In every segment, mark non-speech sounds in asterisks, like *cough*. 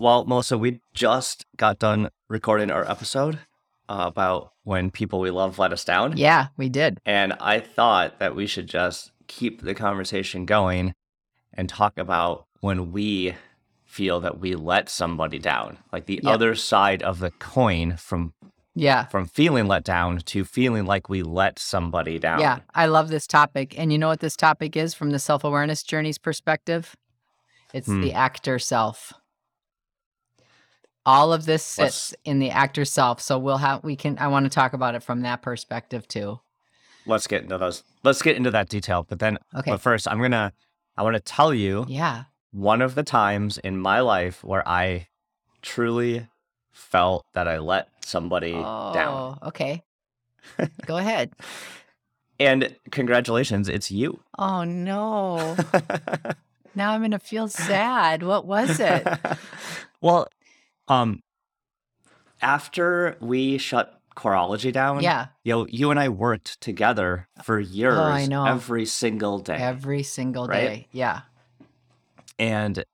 Well, Melissa, we just got done recording our episode uh, about when people we love let us down. Yeah, we did. And I thought that we should just keep the conversation going and talk about when we feel that we let somebody down, like the Yep. other side of the coin from Yeah. from feeling let down to feeling like we let somebody down. Yeah, I love this topic. And you know what this topic is from the self awareness journey's perspective? It's Hmm. the actor self. All of this Let's- sits in the actor self. So we'll have, we can, I want to talk about it from that perspective too. Let's get into those. Let's get into that detail. But then, Okay. but first, I'm gonna I want to tell you Yeah. one of the times in my life where I truly felt that I let somebody down. Oh, okay. *laughs* Go ahead. And congratulations, it's you. Oh, no. *laughs* Now I'm to feel sad. What was it? *laughs* well, um, after we shut Chorology down, Yeah. you know, you and I worked together for years, Oh, I know. every single day, Every single Right? day. Yeah. and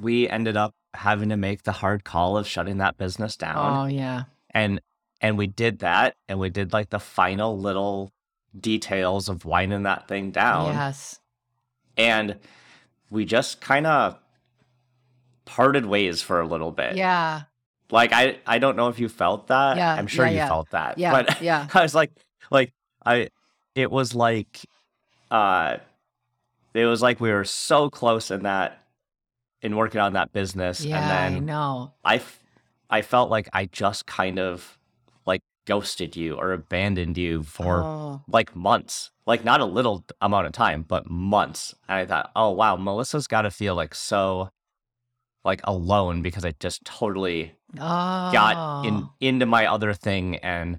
we ended up having to make the hard call of shutting that business down, Oh, yeah. and and we did that, and we did like the final little details of winding that thing down, Yes. and we just kind of parted ways for a little bit. Yeah. Like I I don't know if you felt that. Yeah, I'm sure yeah, you yeah. felt that. Yeah. But Yeah. *laughs* I was like like I it was like uh it was like we were so close in that in working on that business Yeah. and I then know. I f- I felt like I just kind of like ghosted you or abandoned you for oh. like months. Like not a little amount of time, but months. And I thought, "Oh wow, Melissa's got to feel like so like alone because I just totally Oh. got in ah. into my other thing and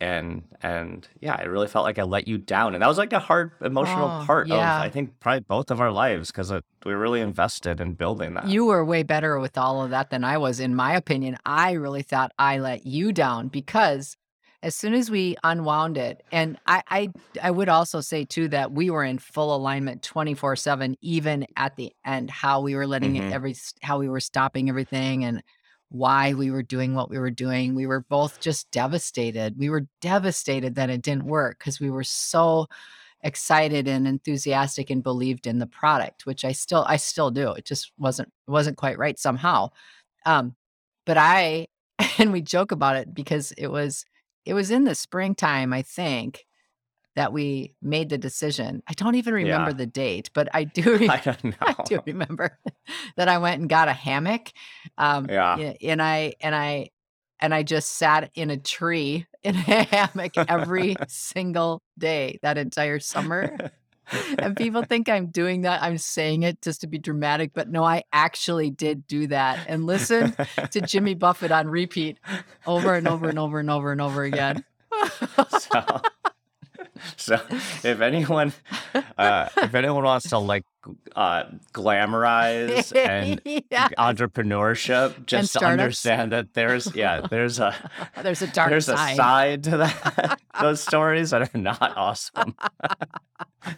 and and yeah i really felt like i let you down and that was like a hard emotional Oh, part yeah. of i think probably both of our lives because uh, we really invested in building that You were way better with all of that than I was, in my opinion. I really thought I let you down because as soon as we unwound it, and I, I, I would also say too that we were in full alignment twenty four seven, even at the end. How we were letting it Mhm. every, how we were stopping everything, and why we were doing what we were doing. We were both just devastated. We were devastated that it didn't work because we were so excited and enthusiastic and believed in the product which i still i still do it just wasn't it wasn't quite right somehow um but i *laughs* and we joke about it because it was it was in the springtime i think that we made the decision i don't even remember Yeah. the date but i do *laughs* re- i *laughs* I do remember *laughs* that I went and got a hammock. Um, Yeah. And I and I and I just sat in a tree in a hammock every single day that entire summer. And people think I'm doing that. I'm saying it just to be dramatic, but no, I actually did do that and listen to Jimmy Buffett on repeat over and over and over and over and over again. so, so if anyone uh if anyone wants to like uh glamorize *laughs* and yeah, entrepreneurship just to understand that there's yeah there's a *laughs* there's a *laughs* dark there's side. a side. to that those stories that are not awesome.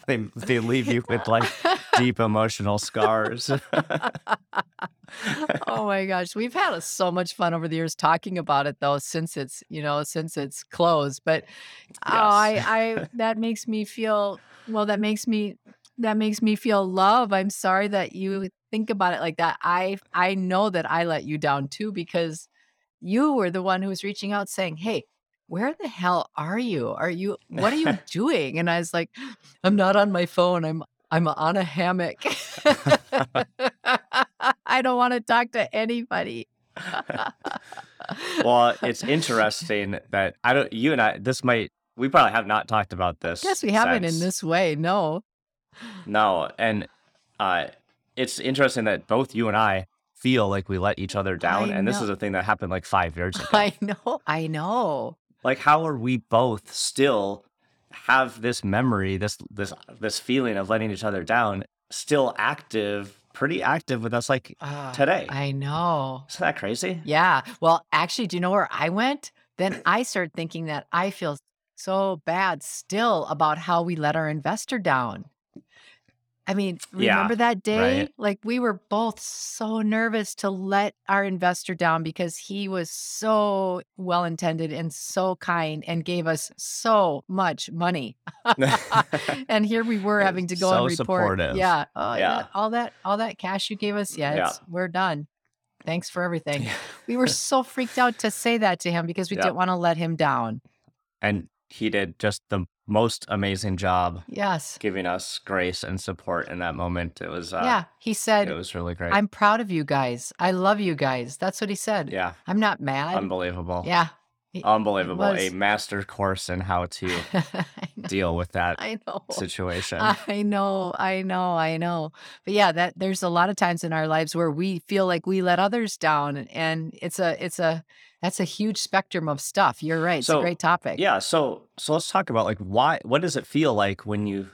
They they leave you with like deep emotional scars. Oh my gosh we've had so much fun over the years talking about it though since it's you know since it's closed but oh i i that makes me feel well that makes me that makes me feel love i'm sorry that mm-hmm. you think about it like that i i know that i let you down too because you were the one who was reaching out saying hey where the hell are you? Are you what are you *laughs* doing? And i was like i'm not on my phone i'm i'm on a hammock. *laughs* I don't want to talk to anybody. Well it's *laughs* interesting that i don't you and i this might we probably have not talked about this Yes, we haven't in this way no no and uh it's interesting that both you and I feel like we let each other down. I and this know. is a thing that happened like five years *laughs* ago. I know. I know. like how are we both still have this memory, this this this feeling of letting each other down, still active, pretty active with us like Ah, today? I know. Isn't that crazy? Yeah. Well, actually, do you know where I went? Then I started thinking that I feel so bad still about how we let our investor down. I mean, Yeah, remember that day? right. Like we were both so nervous to let our investor down because he was so well intended and so kind and gave us so much money. *laughs* *laughs* and here we were having to go So and report. supportive. Yeah. Oh, yeah. Yeah. All that all that cash you gave us, yeah, Yeah. we're done. Thanks for everything. We were *laughs* so freaked out to say that to him because we Yeah. didn't want to let him down. and he did just the most amazing job Yes. giving us grace and support in that moment. It was uh, yeah. He said, it was really great. I'm proud of you guys. I love you guys. That's what he said. yeah, I'm not mad. unbelievable. yeah. Unbelievable. A master course in how to *laughs* deal with that I know. situation. I know, I know, I know. But yeah, that there's a lot of times in our lives where we feel like we let others down and it's a it's a that's a huge spectrum of stuff. You're right. It's a great topic. yeah, so so let's talk about like why what does it feel like when you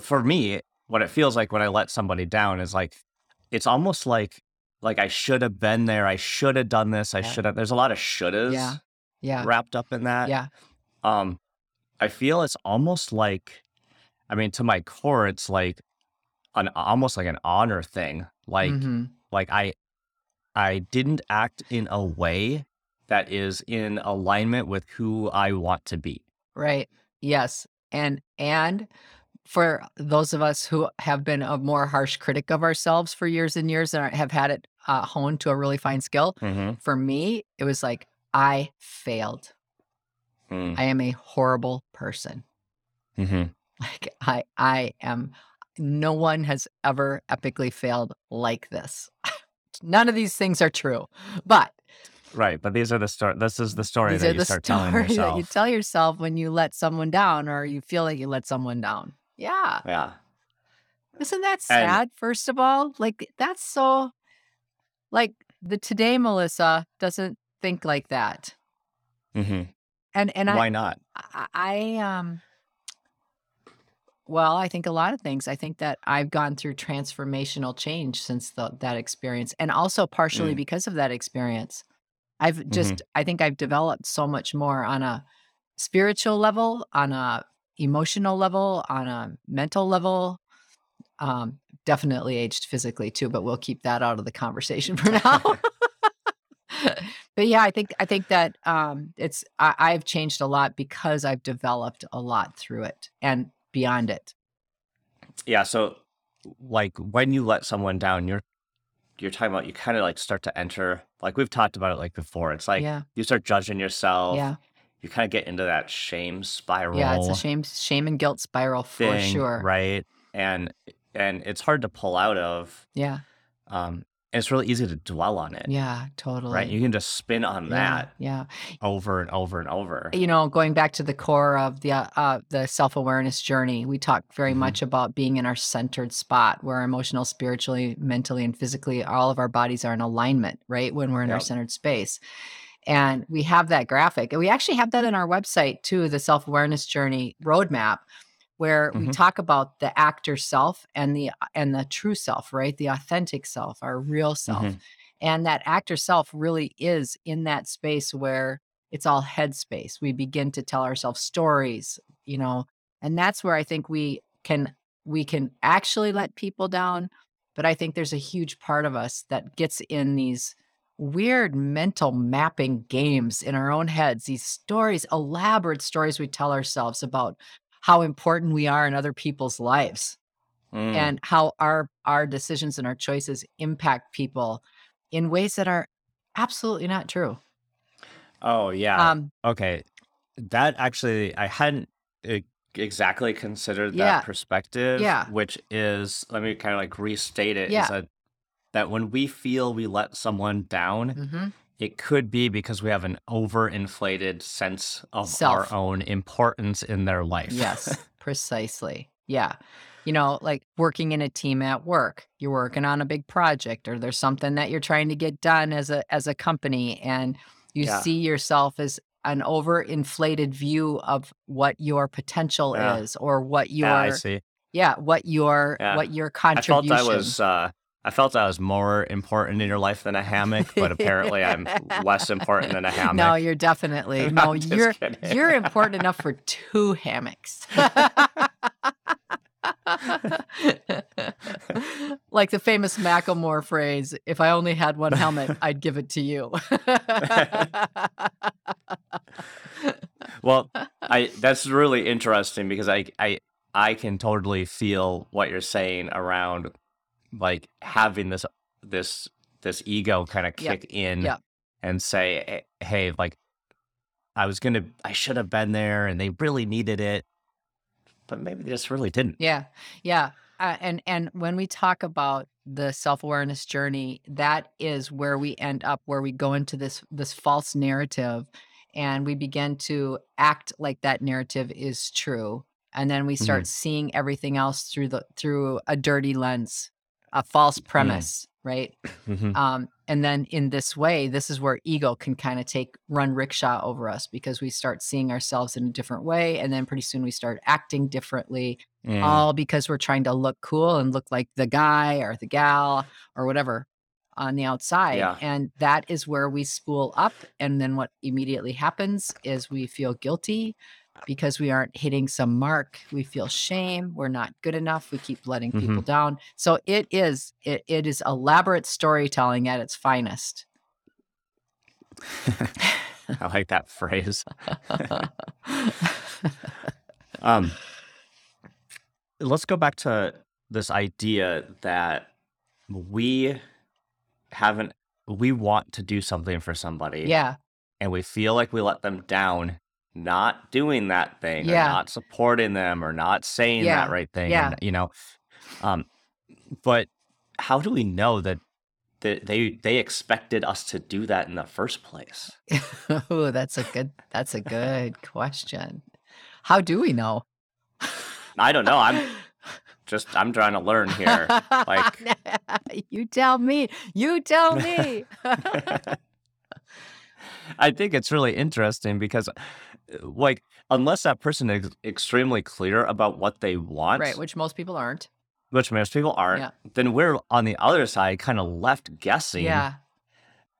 for me, what it feels like when I let somebody down is like it's almost like like I should have been there. I should have done this. I Yeah. should have. There's a lot of shouldas Yeah. Yeah. wrapped up in that. Yeah. Um, I feel it's almost like, I mean, to my core, it's like an almost like an honor thing. Like, Mhm. like I, I didn't act in a way that is in alignment with who I want to be. Right. Yes. And and for those of us who have been a more harsh critic of ourselves for years and years and have had it uh, honed to a really fine skill, Mm-hmm. for me, it was like I failed. Mm-hmm. I am a horrible person. *laughs* Like I I am no one has ever epically failed like this. *laughs* None of these things are true. But Right, but these are the story. This is the story these that are you the start telling *laughs* yourself. you tell yourself when you let someone down or you feel like you let someone down. Yeah. yeah, Isn't that And- sad, first of all? Like, that's so, like, the today Melissa doesn't think like that. hmm And, and why I, not? I, I, um, well, I think a lot of things. I think that I've gone through transformational change since the, that experience, and also partially Mm. because of that experience. I've just, I think I've developed so much more on a spiritual level, on a emotional level, on a mental level. Um, definitely aged physically too, but we'll keep that out of the conversation for *laughs* now. *laughs* but yeah, I think I think that um, it's I, I've changed a lot because I've developed a lot through it and beyond it. Yeah, so like when you let someone down, you're you're talking about you kind of like start to enter like we've talked about it like before. It's like yeah, you start judging yourself. yeah, You kind of get into that shame spiral. yeah. It's a shame, shame and guilt spiral for sure. right? And and it's hard to pull out of. Yeah, Um, and it's really easy to dwell on it, yeah, totally. right? You can just spin on yeah, that yeah. over and over and over. you know going back to the core of the uh, uh the self-awareness journey we talk very Mhm. much about being in our centered spot where emotional spiritually mentally and physically all of our bodies are in alignment right when we're in our centered space and we have that graphic and we actually have that in our website too the self-awareness journey roadmap where we Mhm. talk about the actor self and the and the true self right the authentic self our real self Mhm. and that actor self really is in that space where it's all headspace. We begin to tell ourselves stories, you know, and that's where I think we can we can actually let people down, but I think there's a huge part of us that gets in these weird mental mapping games in our own heads, these stories, elaborate stories we tell ourselves about how important we are in other people's lives Mm. and how our our decisions and our choices impact people in ways that are absolutely not true. oh yeah. Um, okay. That actually I hadn't e- exactly considered Yeah. that perspective. Yeah. Which is let me kind of like restate it. Yeah. that that when we feel we let someone down, mhm. It could be because we have an overinflated sense of Self. our own importance in their life. *laughs* Yes, precisely. Yeah. you know, like working in a team at work. You're working on a big project or there's something that you're trying to get done as a as a company and you Yeah. see yourself as an overinflated view of what your potential Yeah. is or what your Yeah, I see. yeah, what your Yeah. what your I felt contribution. I was uh, I felt I was more important in your life than a hammock, but apparently I'm *laughs* less important than a hammock. No, you're definitely *laughs* no, you're kidding. you're important enough for two hammocks. *laughs* like the famous Macklemore phrase, if I only had one helmet, I'd give it to you. well, I that's really interesting because I I I can totally feel what you're saying around like having this this this ego kind of kick in and say, "Eh, hey, like I was gonna, I should have been there, and they really needed it, but maybe they just really didn't. Yeah, yeah. Uh, and and when we talk about the self awareness journey, that is where we end up, where we go into this this false narrative, and we begin to act like that narrative is true, and then we start seeing everything else through the through a dirty lens, a false premise, right? Mhm. Um, and then in this way, this is where ego can kind of take run rickshaw over us because we start seeing ourselves in a different way, and then pretty soon we start acting differently Mm. all because we're trying to look cool and look like the guy or the gal or whatever on the outside. Yeah. And that is where we spool up. And then what immediately happens is we feel guilty because we aren't hitting some mark. We feel shame. We're not good enough. We keep letting people down. So it is it, it is elaborate storytelling at its finest. *laughs* I like that phrase. *laughs* Um, let's go back to this idea that we haven't, we want to do something for somebody, yeah. and we feel like we let them down not doing that thing, Yeah. or not supporting them, or not saying Yeah. that right thing, Yeah. you know. Um, but how do we know that? that They they expected us to do that in the first place. *laughs* oh, that's a good that's a good question. How do we know? I don't know. I'm *laughs* just I'm trying to learn *laughs* here. Like you tell me. You tell me. I think it's really interesting because, like, unless that person is extremely clear about what they want, right, which most people aren't. which most people aren't, Yeah. then we're on the other side, kind of left guessing Yeah,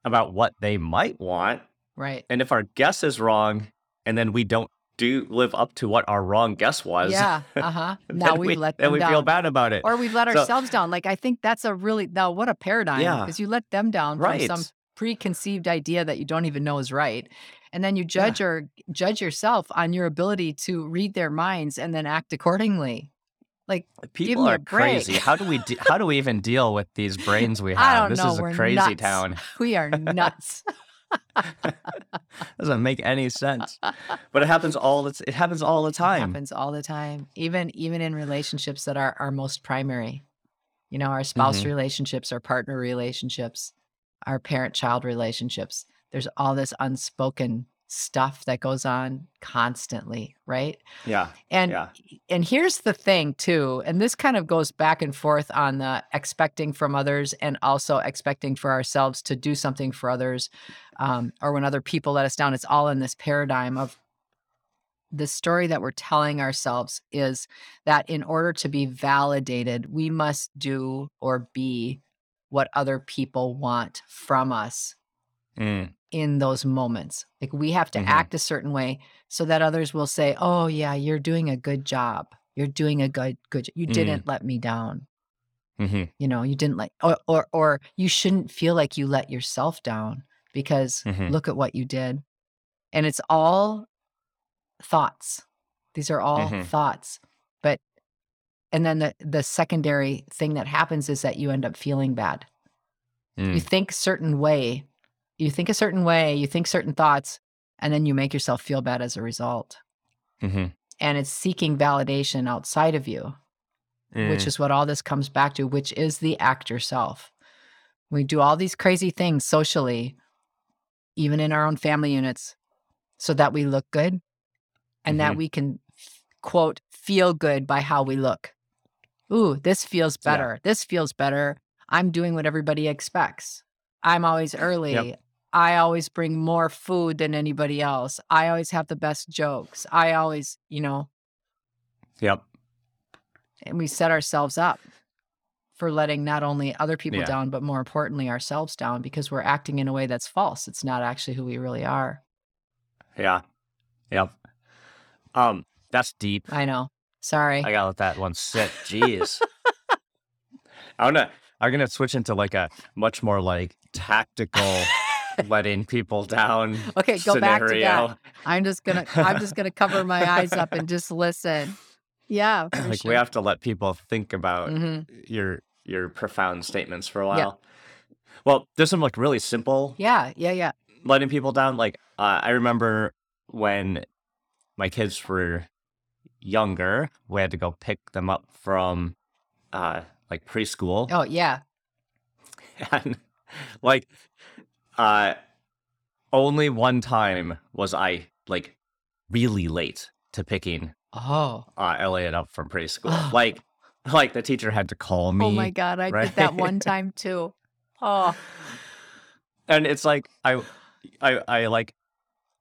about what they might want. right. And if our guess is wrong, and then we don't do live up to what our wrong guess was, Yeah, uh-huh. *laughs* Now we, we, let them we down. feel bad about it. Or we've let So- ourselves down. Like I think that's a really now what a paradigm. Yeah. Because you let them down from some preconceived idea that you don't even know is right. And then you judge or judge yourself on your ability to read their minds and then act accordingly. Like People are crazy. How do we de- how do we even deal with these brains we *laughs* have? This know. is a we're crazy nuts. town. *laughs* We are nuts. *laughs* Doesn't make any sense. But it happens all the it happens all the It time. happens all the time. Even even in relationships that are our most primary. You know, our spouse Mhm. relationships, our partner relationships, our parent-child relationships. There's all this unspoken stuff that goes on constantly, right? Yeah. And Yeah. and here's the thing too, and this kind of goes back and forth on the expecting from others and also expecting for ourselves to do something for others, um, or when other people let us down. It's all in this paradigm of the story that we're telling ourselves is that in order to be validated, we must do or be what other people want from us Mm, in those moments. Like we have to Mhm. act a certain way so that others will say, "Oh yeah, you're doing a good job. You're doing a good good. You Mm. didn't let me down. mhm, You know, you didn't let or or or you shouldn't feel like you let yourself down because Mhm. look at what you did." And it's all thoughts. These are all Mhm. thoughts. But and then the the secondary thing that happens is that you end up feeling bad you mm, think certain way you think a certain way you think certain thoughts and then you make yourself feel bad as a result mhm, and it's seeking validation outside of you which mm. is what all this comes back to which is the actor self we do all these crazy things socially even in our own family units so that we look good and that Mhm. we can quote feel good by how we look ooh, this feels better. Yeah. This feels better. I'm doing what everybody expects. I'm always early. Yep. I always bring more food than anybody else. I always have the best jokes. I always, you know. Yep. And we set ourselves up for letting not only other people yeah. down, but more importantly, ourselves down because we're acting in a way that's false. It's not actually who we really are. Yeah. Yep. Um, that's deep. I know. Sorry. I gotta let that one sit. Jeez. *laughs* I wanna I'm gonna switch into like a much more like tactical letting people down. Okay, go scenario. back to that. I'm just gonna I'm just gonna cover my eyes up and just listen. Yeah. *clears throat* like sure. we have to let people think about mm-hmm. your your profound statements for a while. Yeah. Well, there's some like really simple. Yeah, yeah, yeah. Letting people down. Like uh, I remember when my kids were younger, we had to go pick them up from uh like preschool. Oh yeah. *laughs* And like uh only one time was I like really late to picking oh uh Elliot up from preschool. like like the teacher had to call me. Oh my god, I right? did that one time too. *laughs* Oh. And it's like I I I like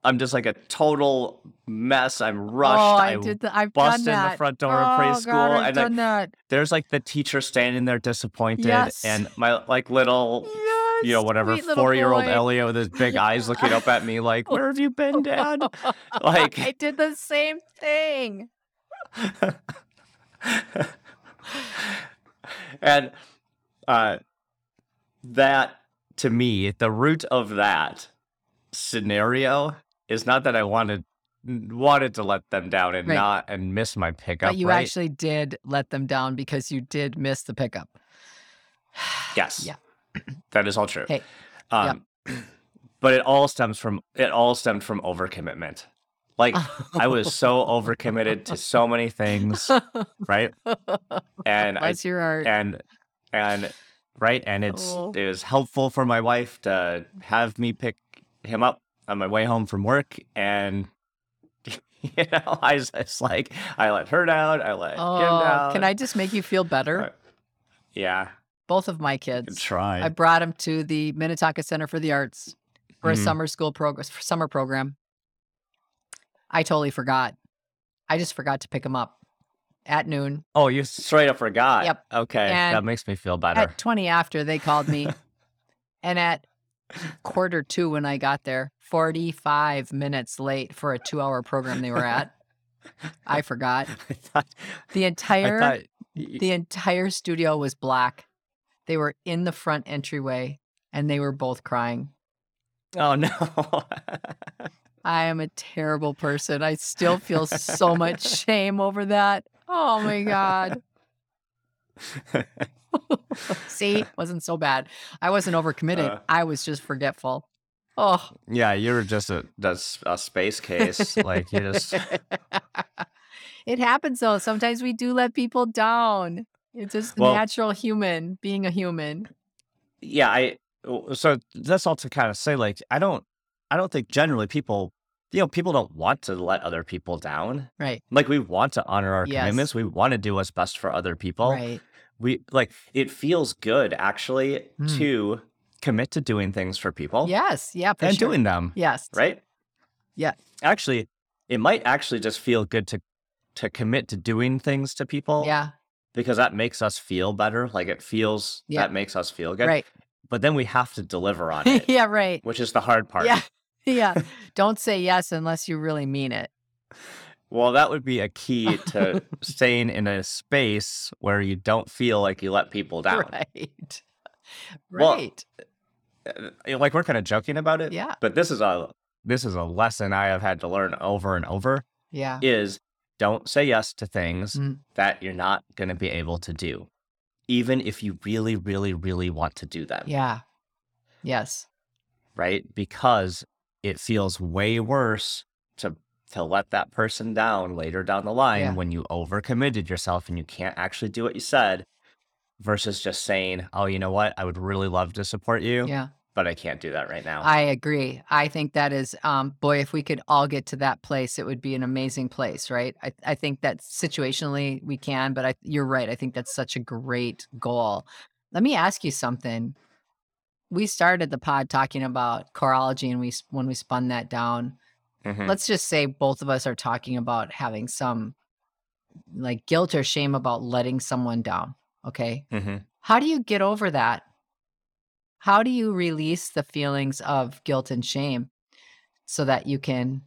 I'm just like a total mess. I'm rushed. Oh, I, I did the, I've bust done in the front door oh, of preschool, God, I've and done that. there's like the teacher standing there disappointed, yes. and my like little, you know, whatever four year old Elliot with his big eyes looking up at me, like, "Where have you been, *laughs* Dad?" *laughs* like I did the same thing. *laughs* and uh, that to me, the root of that scenario is not that I wanted wanted to let them down and right. not and miss my pickup. But you right? actually did let them down because you did miss the pickup. *sighs* yes. Yeah. That is all true. Hey. Um, yep. *clears throat* but it all stems from it all stemmed from overcommitment. Like I was so *laughs* overcommitted to so many things, right? And Bless I, your heart. And and right, and it's oh. it was helpful for my wife to have me pick him up on my way home from work, and *laughs* you know, I just like I let her down, I let oh, him down. Can I just make you feel better? Uh, yeah. Both of my kids. Try. I brought them to the Minnetonka Center for the Arts for mm-hmm. a summer school program, summer program. I totally forgot. I just forgot to pick them up at noon. Oh, you straight up forgot. Yep. Okay, and that makes me feel better. At twenty after, they called me, *laughs* and at quarter two when I got there, 45 minutes late for a two hour program they were at. I forgot. *laughs* I thought, the entire thought... the entire studio was black. They were in the front entryway and they were both crying. Oh no. *laughs* I am a terrible person. I still feel so much shame over that. Oh my god. *laughs* See, wasn't so bad. I wasn't overcommitted. Uh, I was just forgetful. Oh, yeah, you were just a that's a space case. like you just. *laughs* it happens though. Sometimes we do let people down. It's just well, natural human being a human. Yeah, I. So that's all to kind of say. Like, I don't. I don't think generally people you know, people don't want to let other people down. Right. Like we want to honor our yes. commitments. We want to do what's best for other people. Right we like it feels good actually mm. to commit to doing things for people. Yes, yeah, and sure. doing them. Yes, right. Yeah, actually, it might actually just feel good to to commit to doing things to people. Yeah, because that makes us feel better. Like it feels yeah. that makes us feel good. Right. But then we have to deliver on it. *laughs* yeah, right. Which is the hard part. Yeah. *laughs* Yeah. *laughs* Don't say yes unless you really mean it. Well, that would be a key to staying in a space where you don't feel like you let people down. Right. Right. Well, uh, like we're kind of joking about it. Yeah. But this is a this is a lesson I have had to learn over and over. Yeah. Is don't say yes to things mm. that you're not going to be able to do, even if you really, really, really want to do them. Yeah. Yes. Right? Because it feels way worse to to let that person down later down the line yeah. when you overcommitted yourself and you can't actually do what you said versus just saying, "Oh, you know what? I would really love to support you." Yeah. But I can't do that right now. I agree. I think that is, um, boy, if we could all get to that place, it would be an amazing place, right? I, I think that situationally we can, but I, you're right. I think that's such a great goal. Let me ask you something. We started the pod talking about chorology, and we when we spun that down, Mhm. let's just say both of us are talking about having some like guilt or shame about letting someone down. Okay. Mhm. How do you get over that? How do you release the feelings of guilt and shame so that you can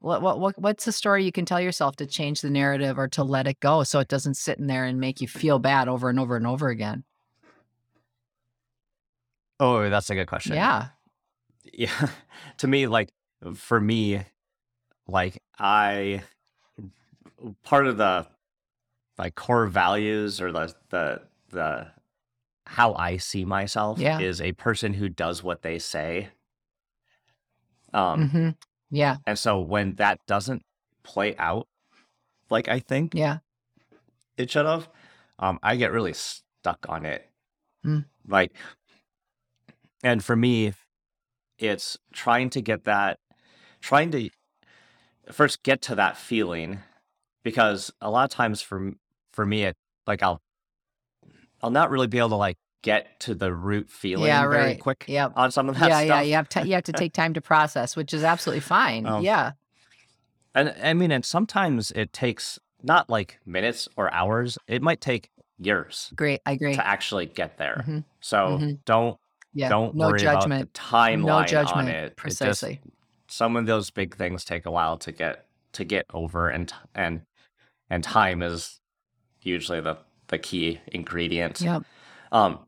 what what what what's the story you can tell yourself to change the narrative or to let it go so it doesn't sit in there and make you feel bad over and over and over again? Oh, that's a good question. Yeah. Yeah. *laughs* to me, like for me, like I part of the like core values or the the the how I see myself Yeah. is a person who does what they say. Um Mhm. Yeah. and so when that doesn't play out like I think Yeah. it should have, um, I get really stuck on it. Mm. Like, and for me, it's trying to get that, trying to first get to that feeling, because a lot of times for for me, it like I'll I'll not really be able to like get to the root feeling Yeah, very right. quick Yep. on some of that Yeah, yeah, stuff. you have to you have to take time to process, which is absolutely fine. Um, *laughs* yeah. And I mean, and sometimes it takes not like minutes or hours; it might take years Great. I agree. to actually get there. Mhm. So Mhm. don't Yeah. don't no worry about judgment. the timeline No on judgment. it. It just- Precisely. some of those big things take a while to get to get over, and and and time is usually the the key ingredient. Yep. Um,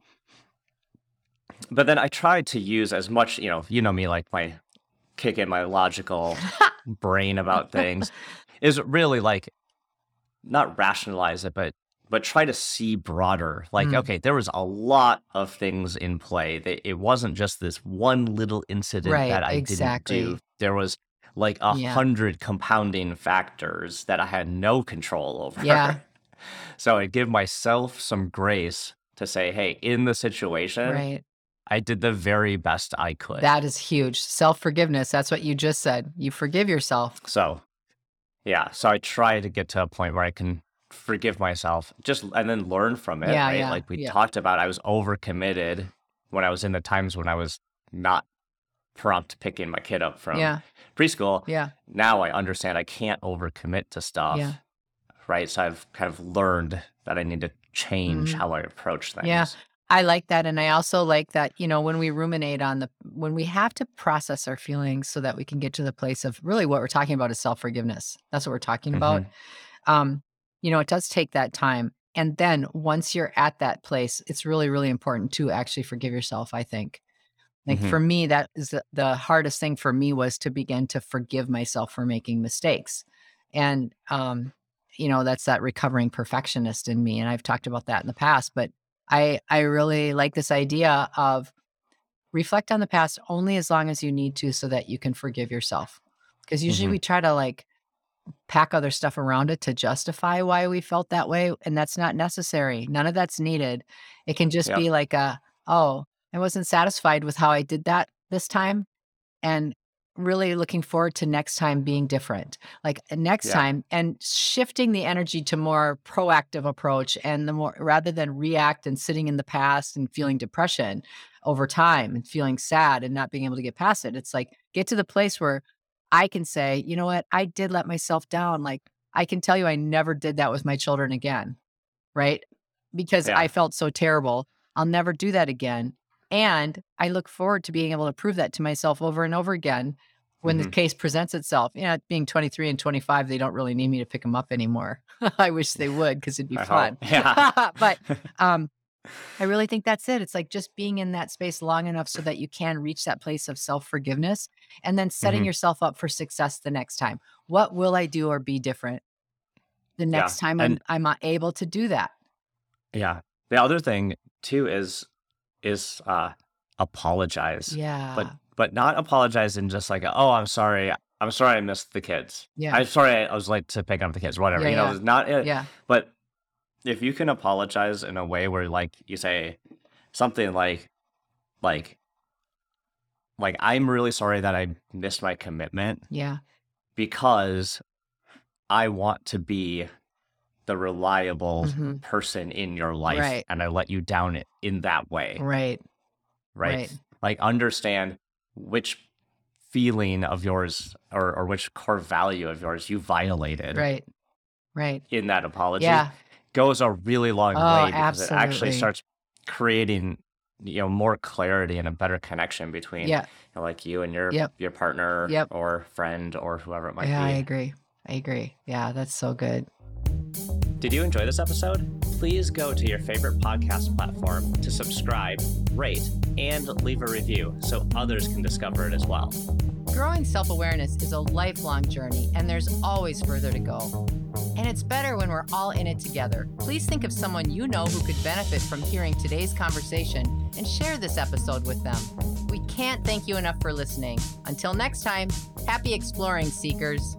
but then I tried to use as much, you know, you know me, like my kick in my logical *laughs* brain about things is really like not rationalize it, but but try to see broader. Like, Mm. okay, there was a lot of things in play. That it wasn't just this one little incident Right, that I exactly. didn't do. There was like a Yeah. hundred compounding factors that I had no control over. Yeah. So I give myself some grace to say, hey, in the situation, Right. I did the very best I could. That is huge. Self forgiveness. That's what you just said. You forgive yourself. So, yeah. So I try to get to a point where I can forgive myself, just and then learn from it. Yeah, right? yeah, Like we yeah. talked about, I was overcommitted when I was in the times when I was not prompt picking my kid up from Yeah. preschool. Yeah. Now I understand I can't overcommit to stuff. Yeah. Right. So I've kind of learned that I need to change Mhm. how I approach things. Yeah. I like that. And I also like that, you know, when we ruminate on the, when we have to process our feelings so that we can get to the place of really what we're talking about is self forgiveness. That's what we're talking about. Mm-hmm. Um, you know, it does take that time. And then once you're at that place, it's really, really important to actually forgive yourself, I think. Like Mhm. for me, that is the, the hardest thing for me was to begin to forgive myself for making mistakes. And, um, you know, that's that recovering perfectionist in me. And I've talked about that in the past, but I, I really like this idea of reflect on the past only as long as you need to so that you can forgive yourself. Because usually Mhm. we try to like pack other stuff around it to justify why we felt that way. And that's not necessary. None of that's needed. It can just Yep. be like a, oh, I wasn't satisfied with how I did that this time. And really looking forward to next time being different. Like uh, next Yeah. time and shifting the energy to more proactive approach and the more rather than react and sitting in the past and feeling depression over time and feeling sad and not being able to get past it. It's like get to the place where I can say, you know what, I did let myself down. Like I can tell you I never did that with my children again. Right. Because Yeah. I felt so terrible. I'll never do that again. And I look forward to being able to prove that to myself over and over again when the Mhm. case presents itself. You know, being 23 and 25, they don't really need me to pick them up anymore. *laughs* I wish they would because it'd be I fun. hope. *laughs* Yeah. *laughs* but um, I really think that's it. It's like just being in that space long enough so that you can reach that place of self forgiveness and then setting Mhm. yourself up for success the next time. What will I do or be different the Yeah, next time I'm, and- I'm able to do that? Yeah. The other thing too is is uh apologize. Yeah. But but not apologize in just like oh I'm sorry I'm sorry I missed the kids. Yeah. I'm sorry I was late to pick up the kids. Whatever. Yeah, you know, yeah. it's not it. yeah. But if you can apologize in a way where like you say something like like like I'm really sorry that I missed my commitment Yeah. because I want to be the reliable hmm person in your life Right. and I let you down in that way, Right. right? Right. Like understand which feeling of yours or, or which core value of yours you violated Right. Right. in that apology Yeah. goes a really long Oh, way because it actually starts creating you know more clarity and a better connection between Yeah. you know, like you and your Yep. your partner Yep. or friend or whoever it might be. Yeah, I agree. I agree. Yeah, that's so good. Did you enjoy this episode? Please go to your favorite podcast platform to subscribe, rate, and leave a review so others can discover it as well. Growing self awareness is a lifelong journey, and there's always further to go. And it's better when we're all in it together. Please think of someone you know who could benefit from hearing today's conversation and share this episode with them. We can't thank you enough for listening. Until next time, happy exploring, seekers.